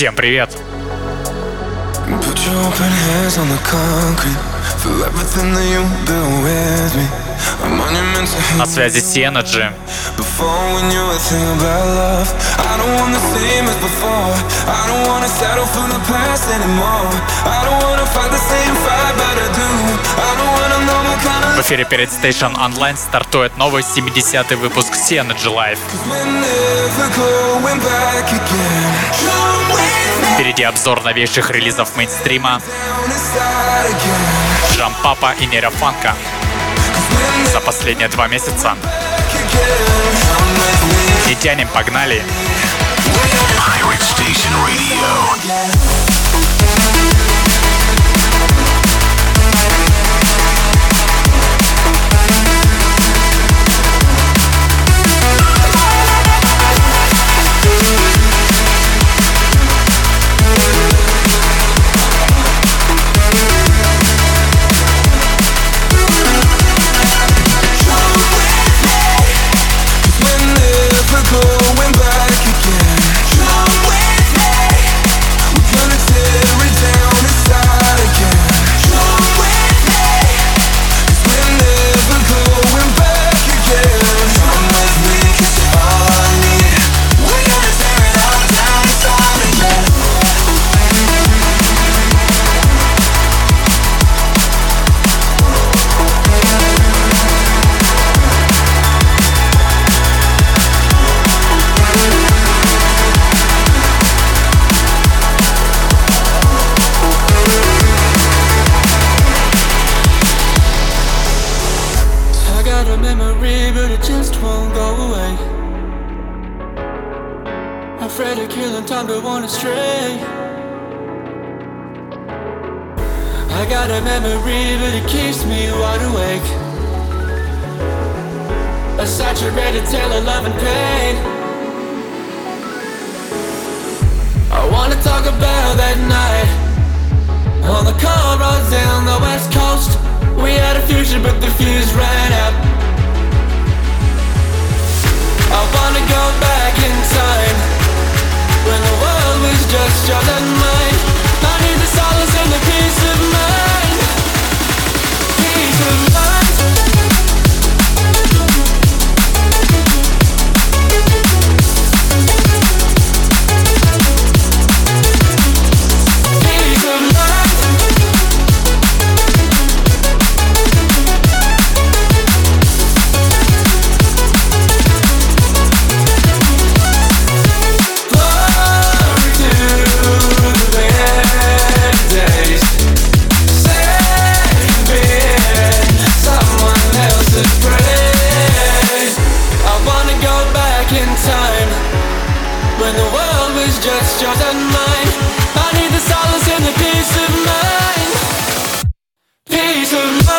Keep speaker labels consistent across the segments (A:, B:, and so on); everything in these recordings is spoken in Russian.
A: Всем привет! На связи Сиэнаджи. В эфире перед Station Online стартует новый 70-й выпуск Synergy Live. Впереди обзор новейших релизов мейнстрима, Джампапа и Нейрофанка за последние два месяца. Не тянем, погнали! Pirate Station Radio.
B: peace of
C: mind.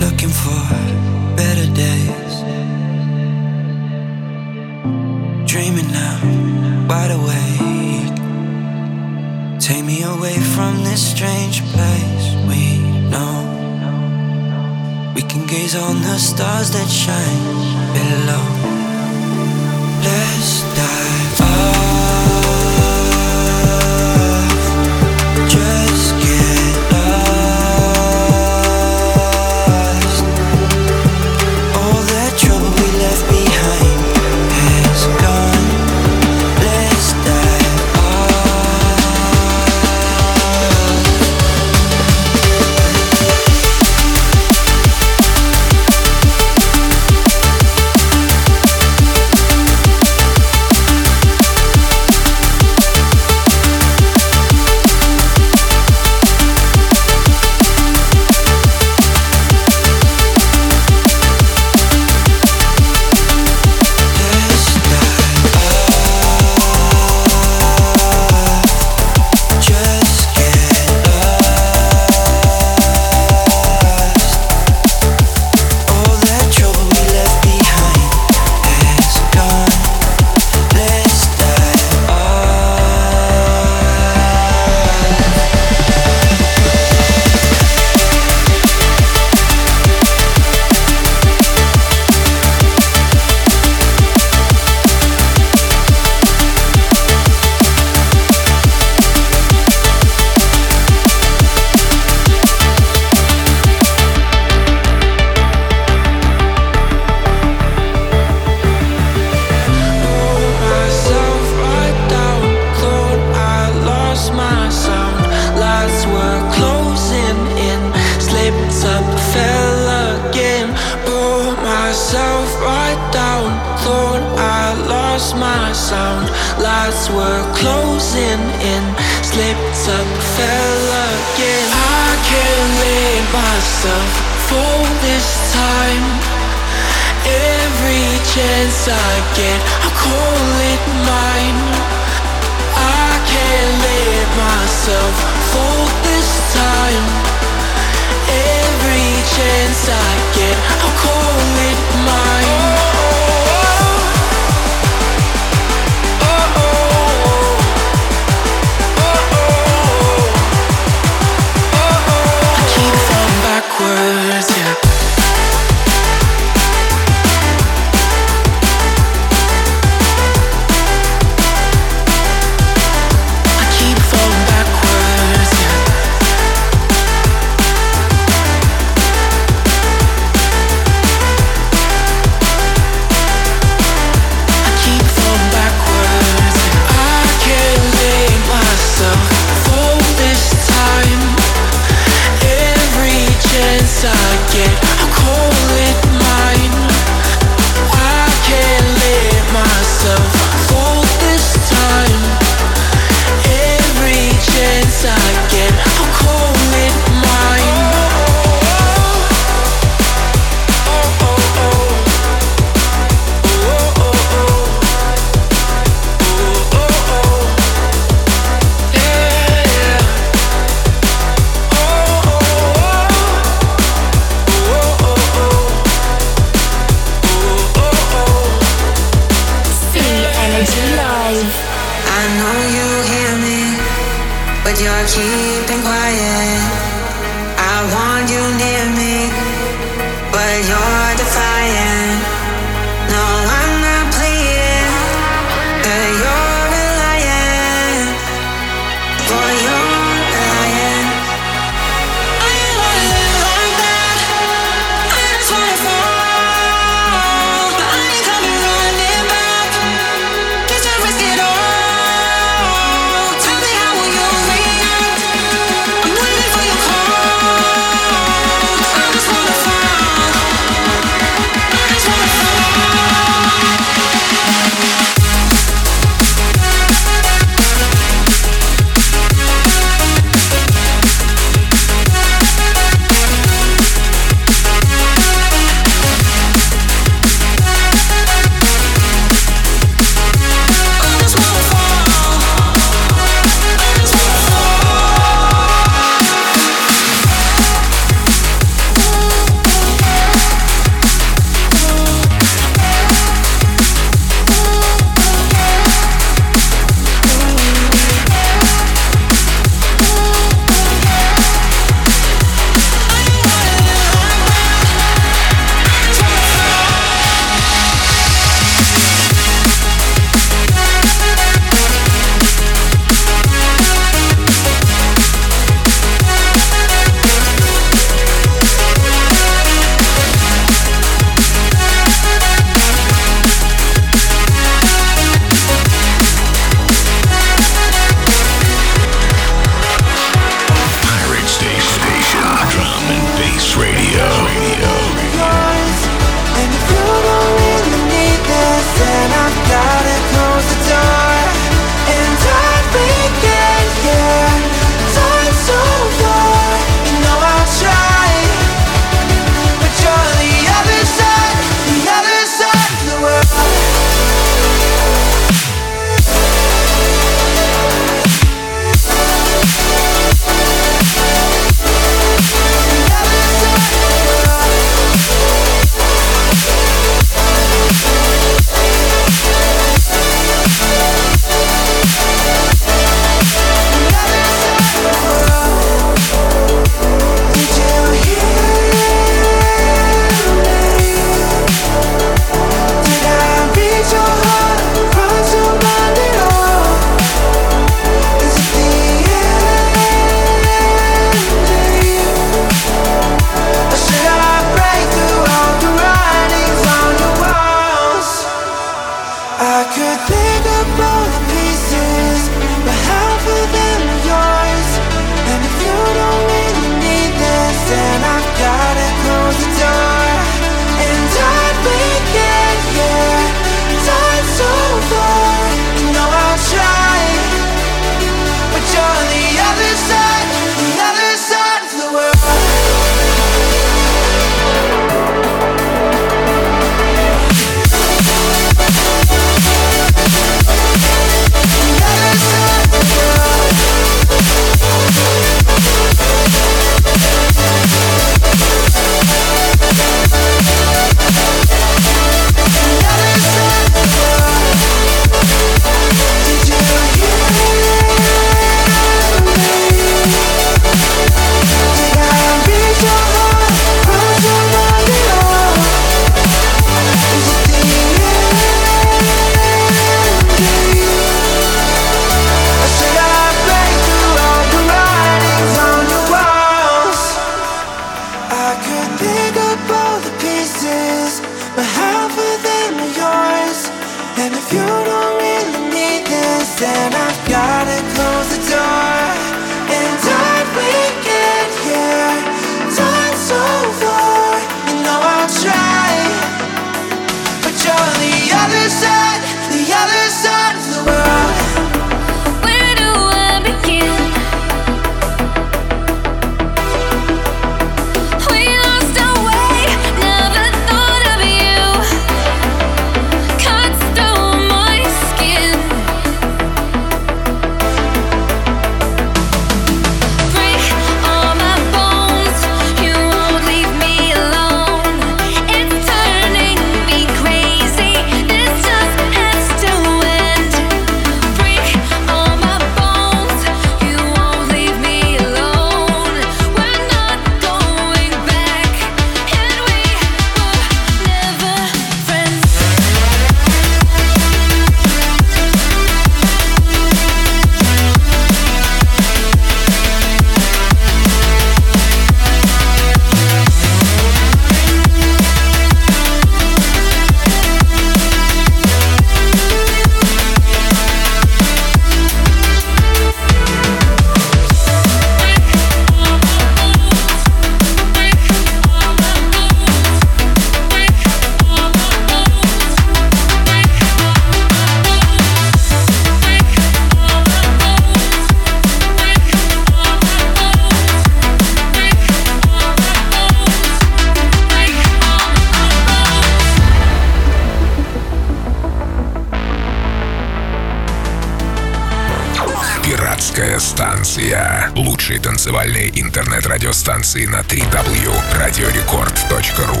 C: Интернет-радиостанции на 3w radiorecord.ru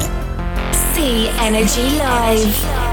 D: See Energy Live.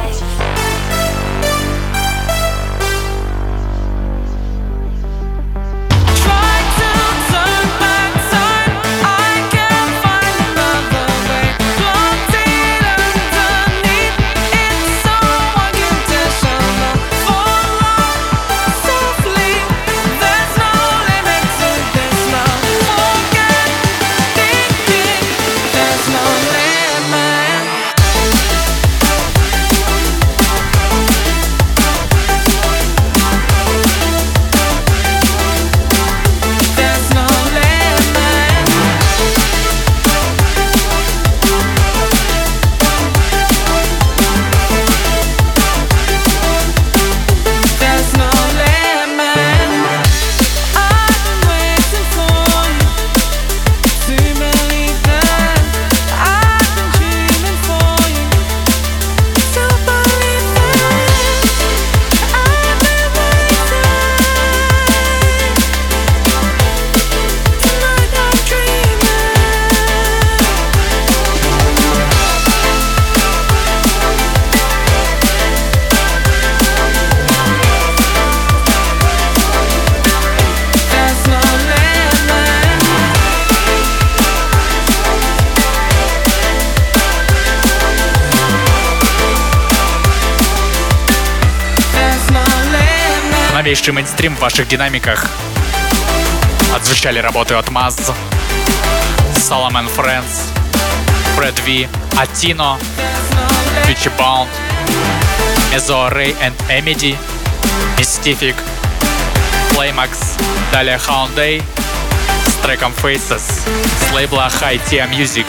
E: Новейший мейнстрим в ваших динамиках. Отзвучали работы от Maz, Solomon Friends, Fred V, Atino, Future Bound, Mezo Ray and Emedy, Mystific, Playmax, далее Hound Day с треком Faces с лейбла High Tier Music.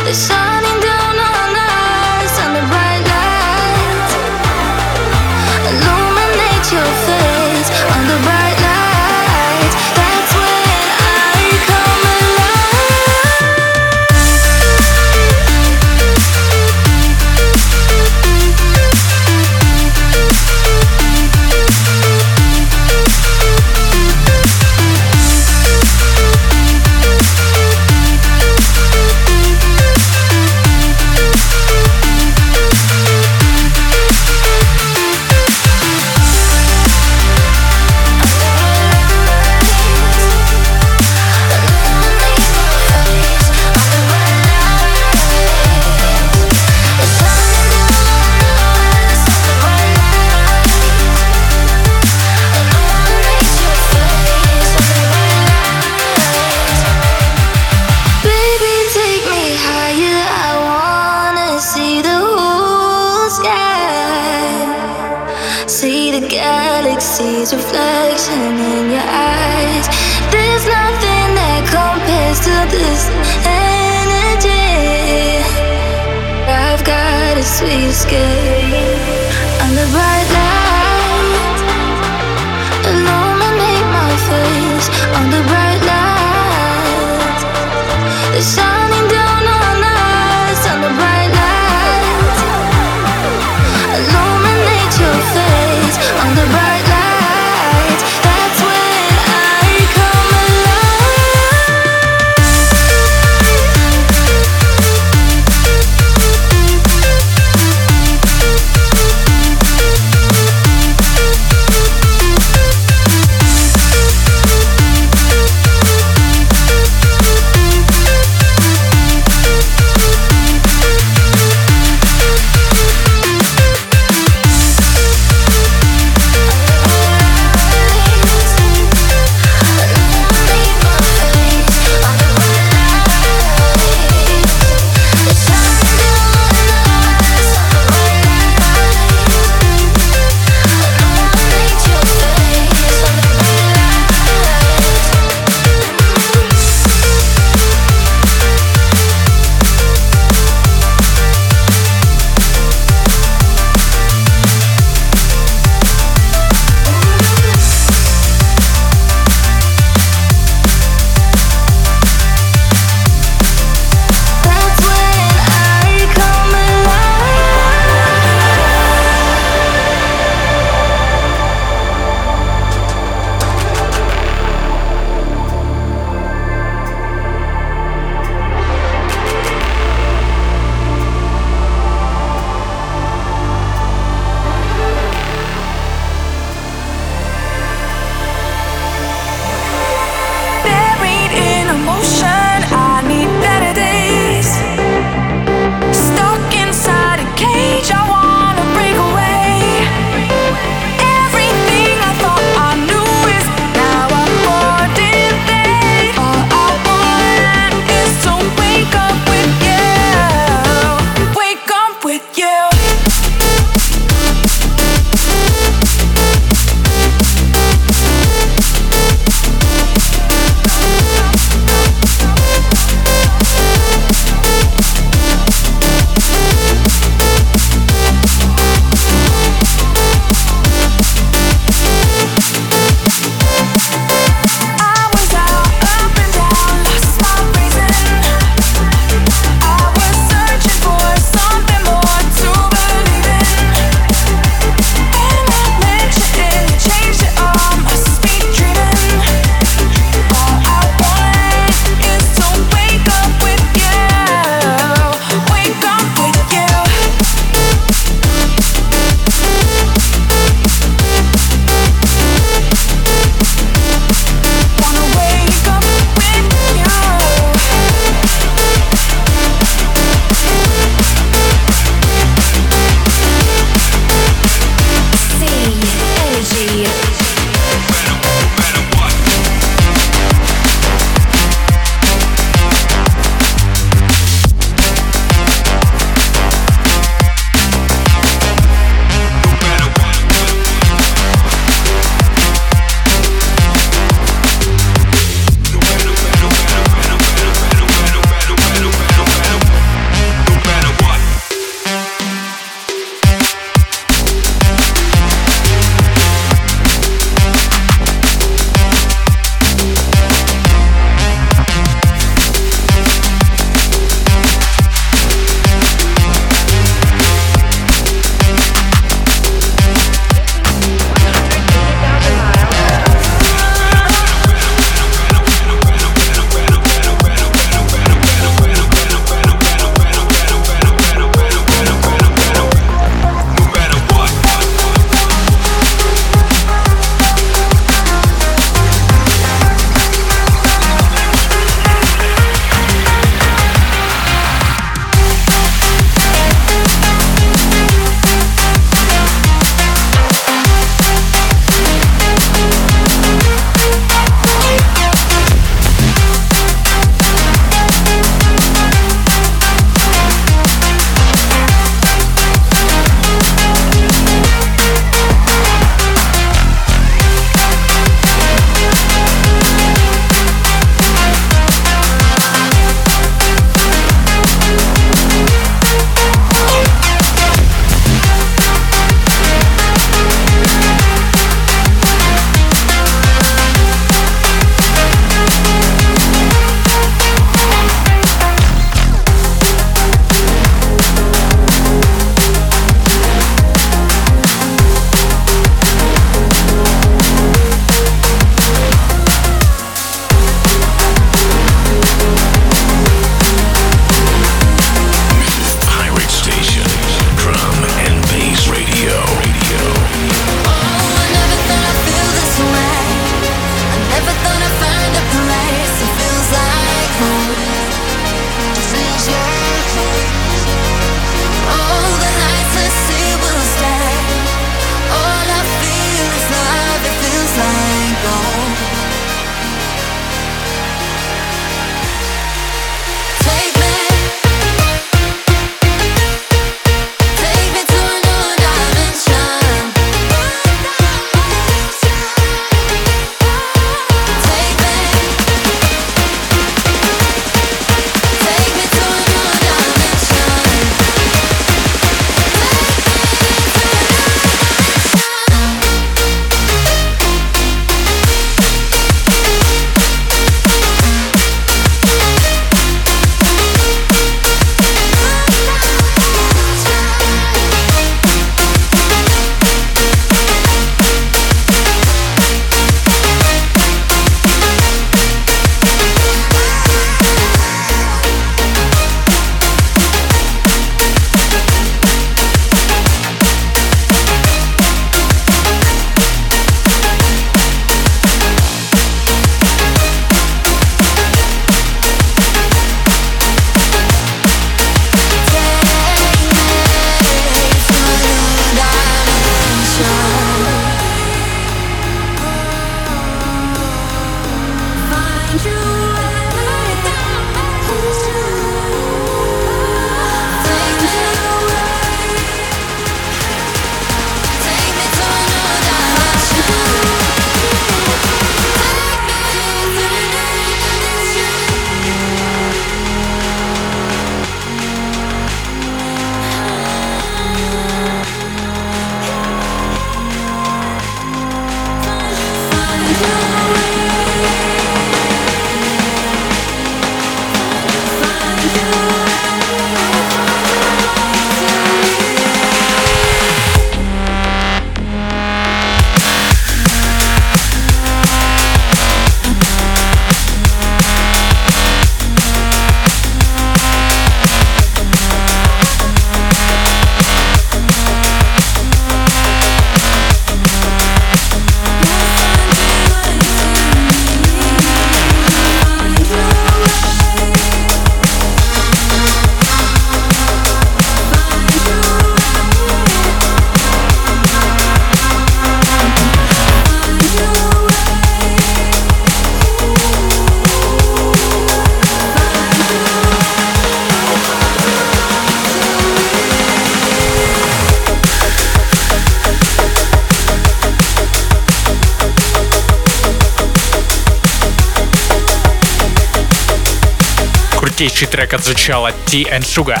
E: Фанкейший трек отзвучал от T and Sugar.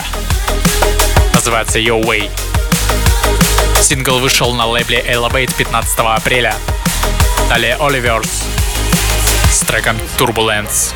E: Называется Your Way. Сингл вышел на лейбле Elevate 15 апреля. Далее Olivers с треком Turbulence.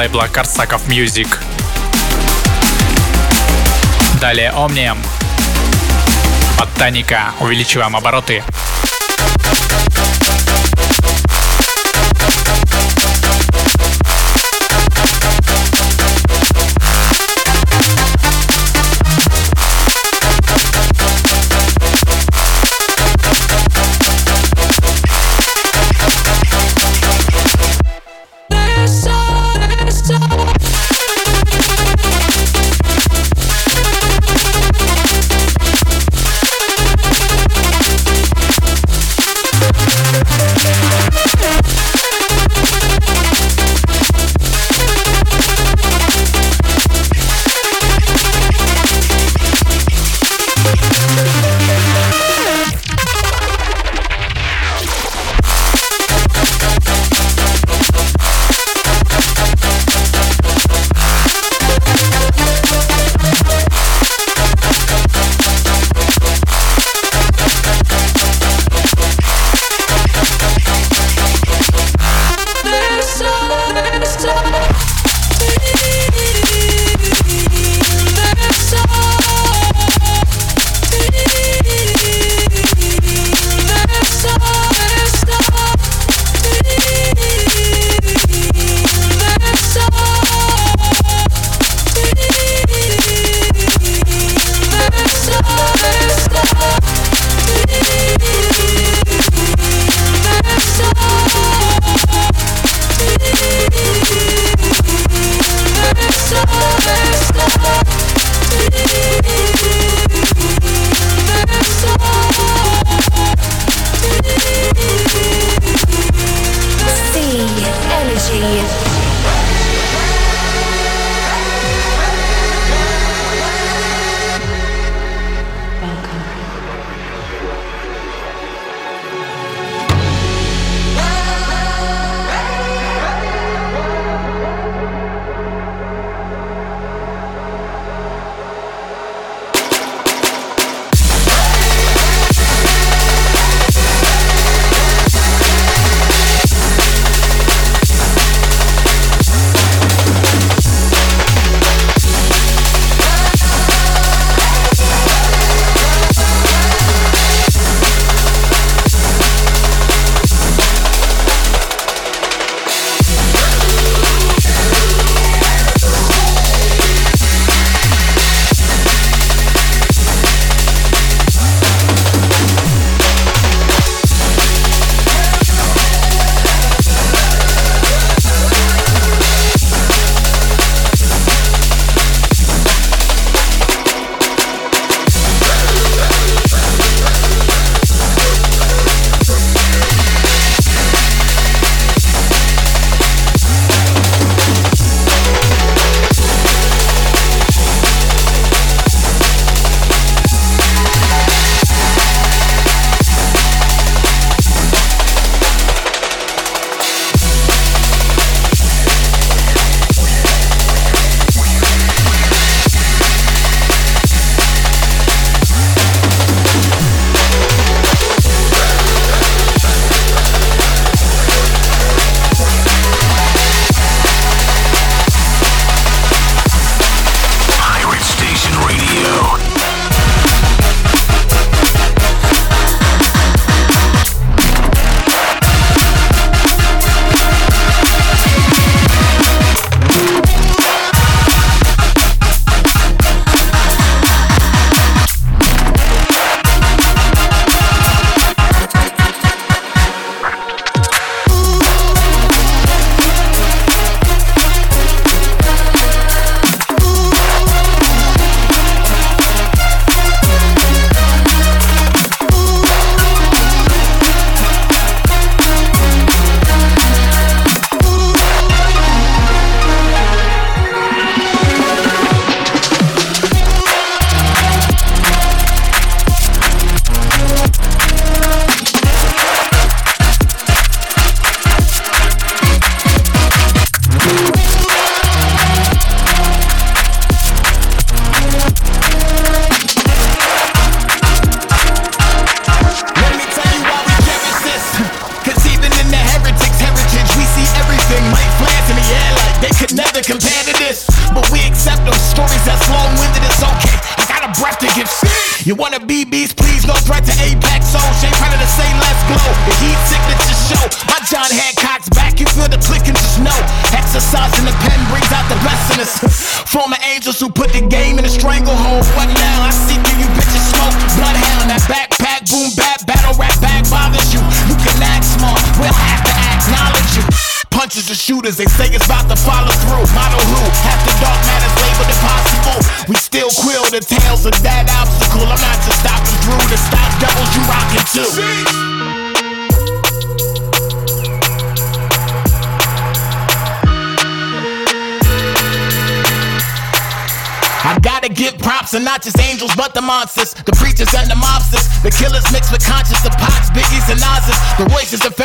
E: Лейбла Корсаков Music. Далее Omnium. Ботаника. Увеличиваем обороты.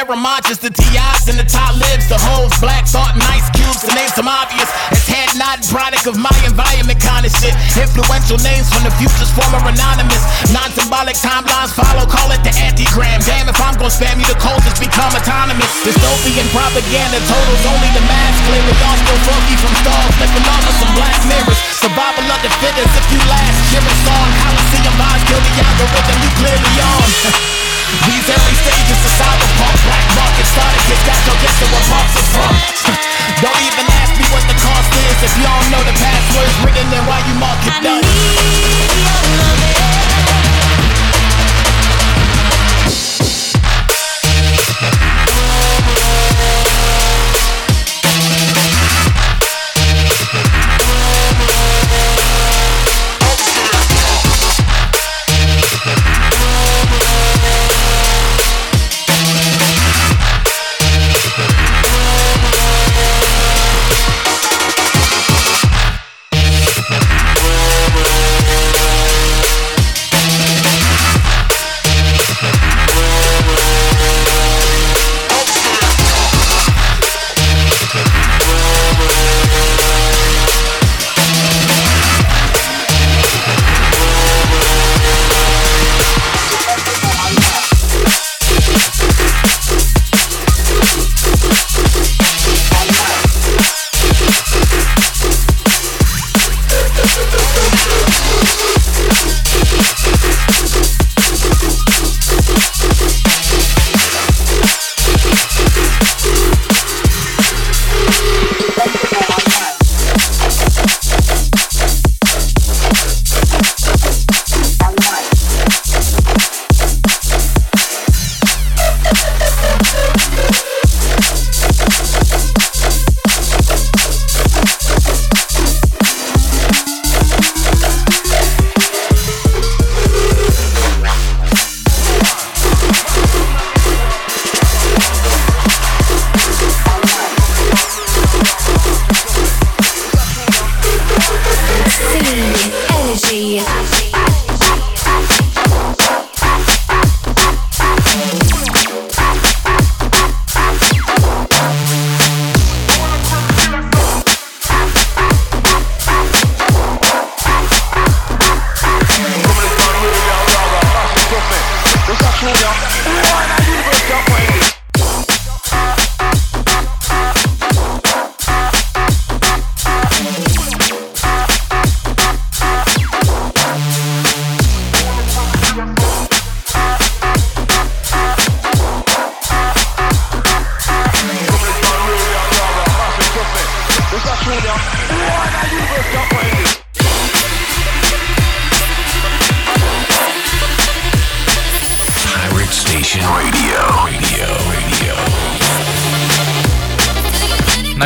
F: Ramajas, the TIs and the top lips, the hoes, black thought nice cubes, the names some obvious. It's head not product of my environment kind of shit. Influential names from the future's former anonymous. Non-symbolic timelines follow, call it the antigram. Damn if I'm gonna spam you, the cold has become autonomous. Dystopian propaganda totals only the mass clear. With all still funky from stars, flipping off of some black mirrors. Survival of the fittest if you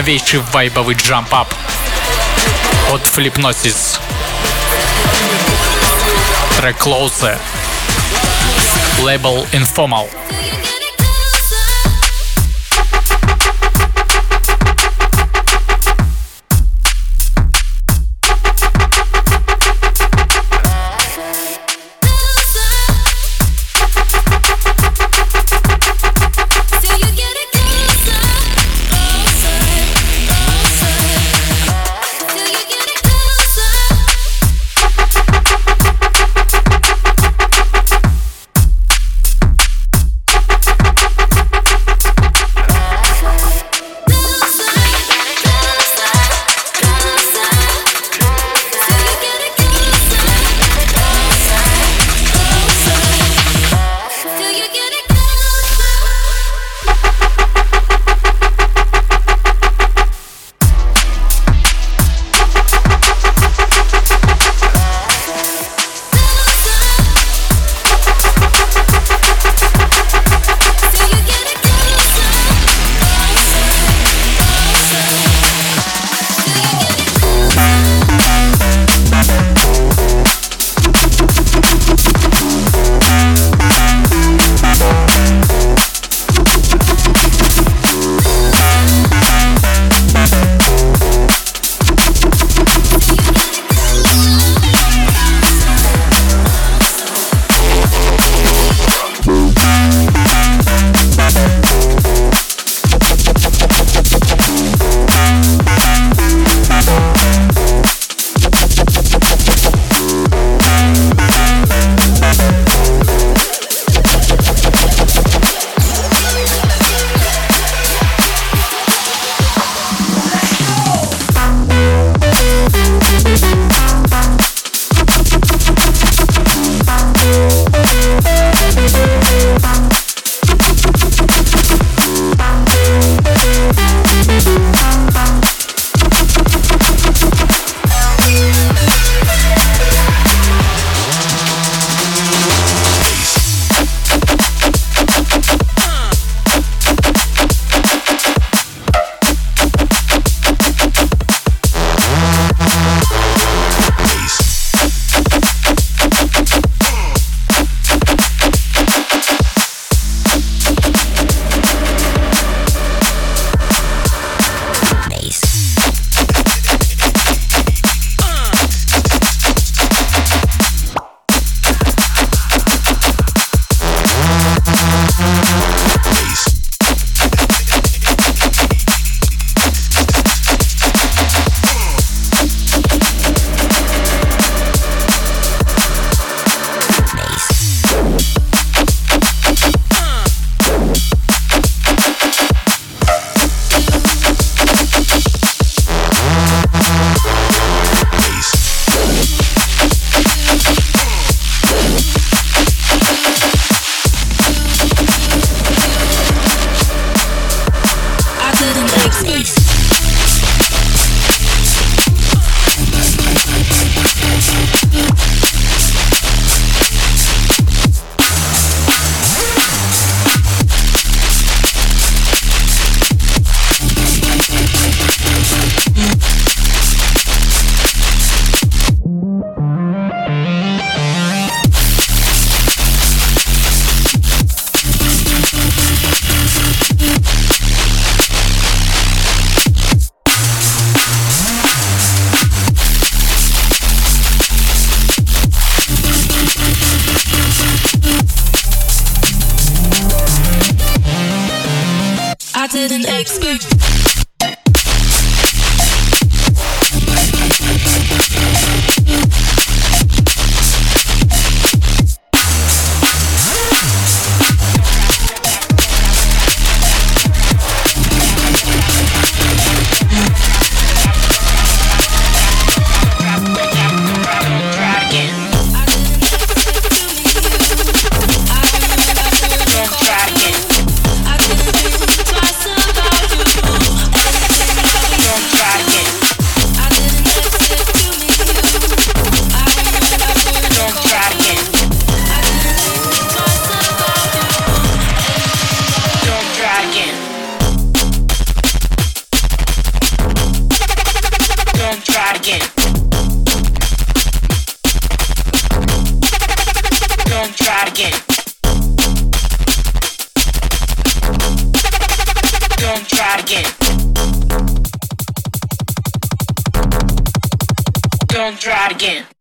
E: новейший вайбовый джамп-ап от Flipnosis. Трек Close. Лейбл Informal. begin. Don't try again. Don't try again.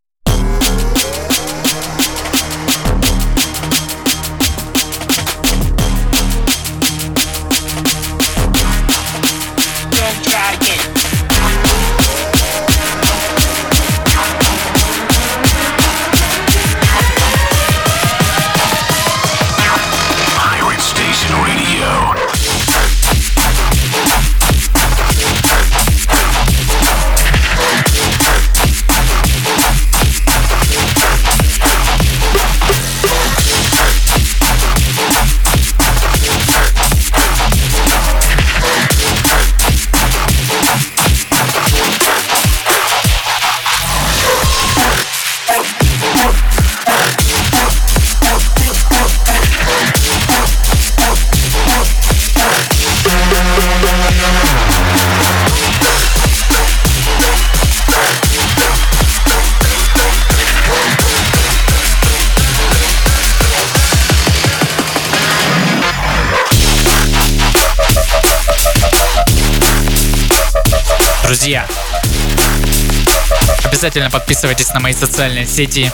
E: Обязательно подписывайтесь на мои социальные сети.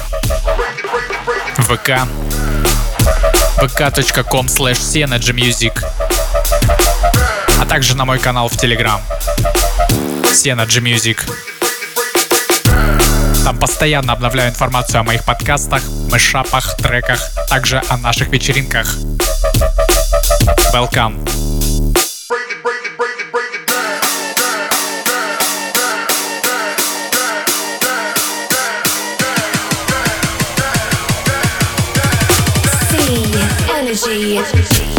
E: ВК vk.com slash Music а также на мой канал в Telegram Synergy Music. Там постоянно обновляю информацию о моих подкастах, мышапах, треках, также о наших вечеринках. Welcome!
G: Energy.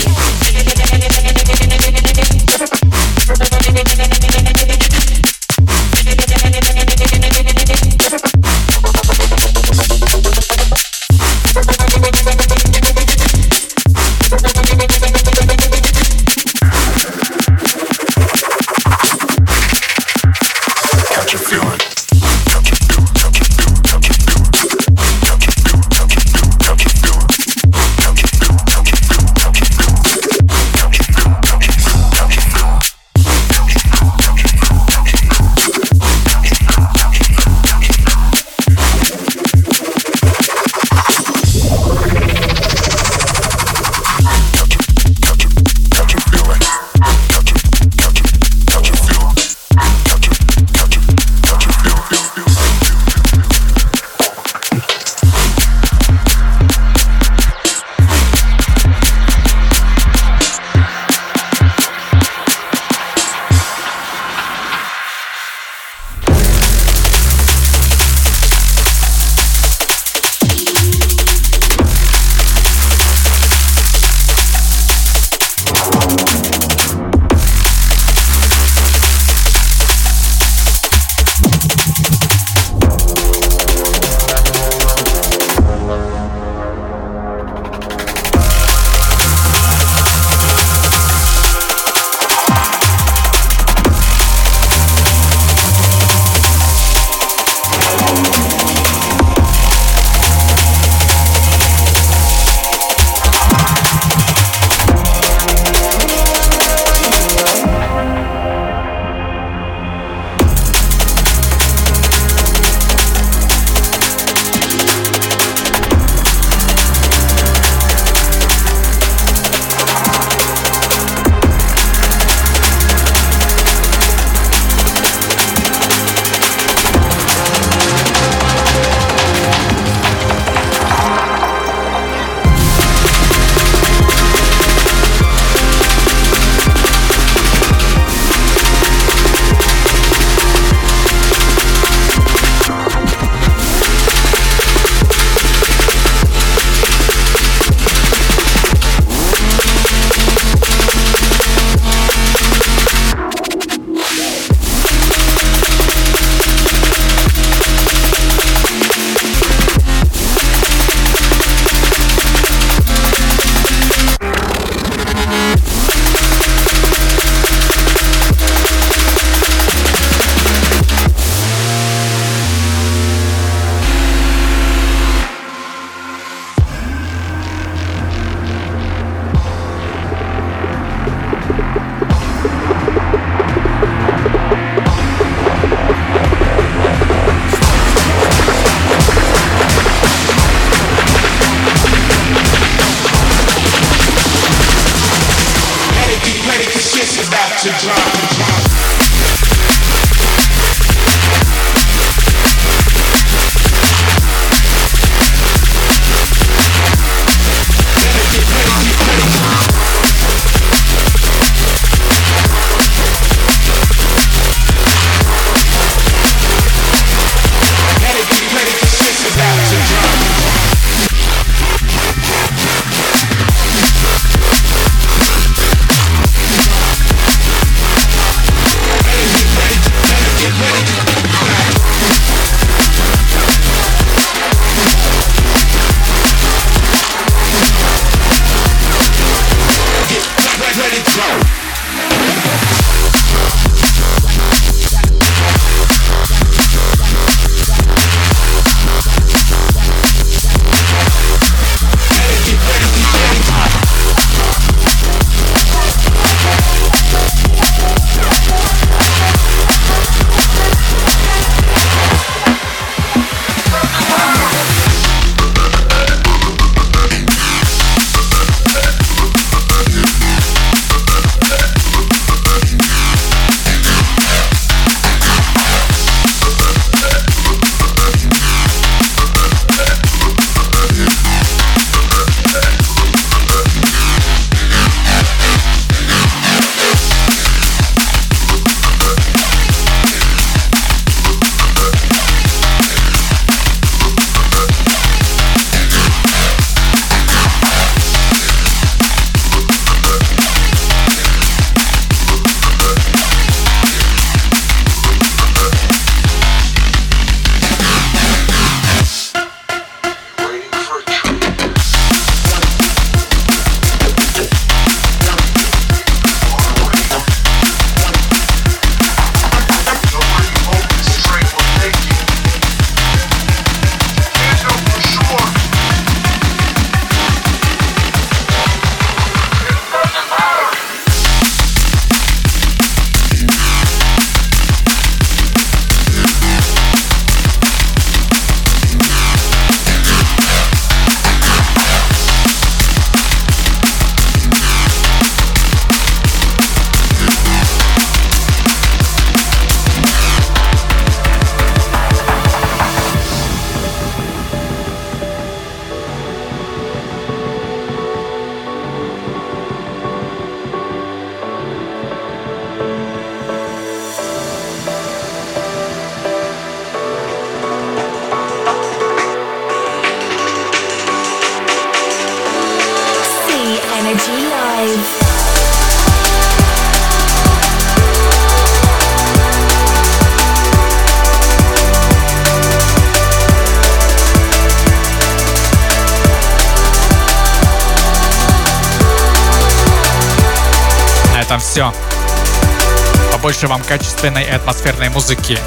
E: Побольше вам качественной и атмосферной музыки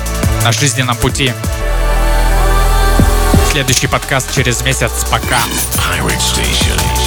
E: на жизненном пути. Следующий подкаст через месяц. Пока. Pirate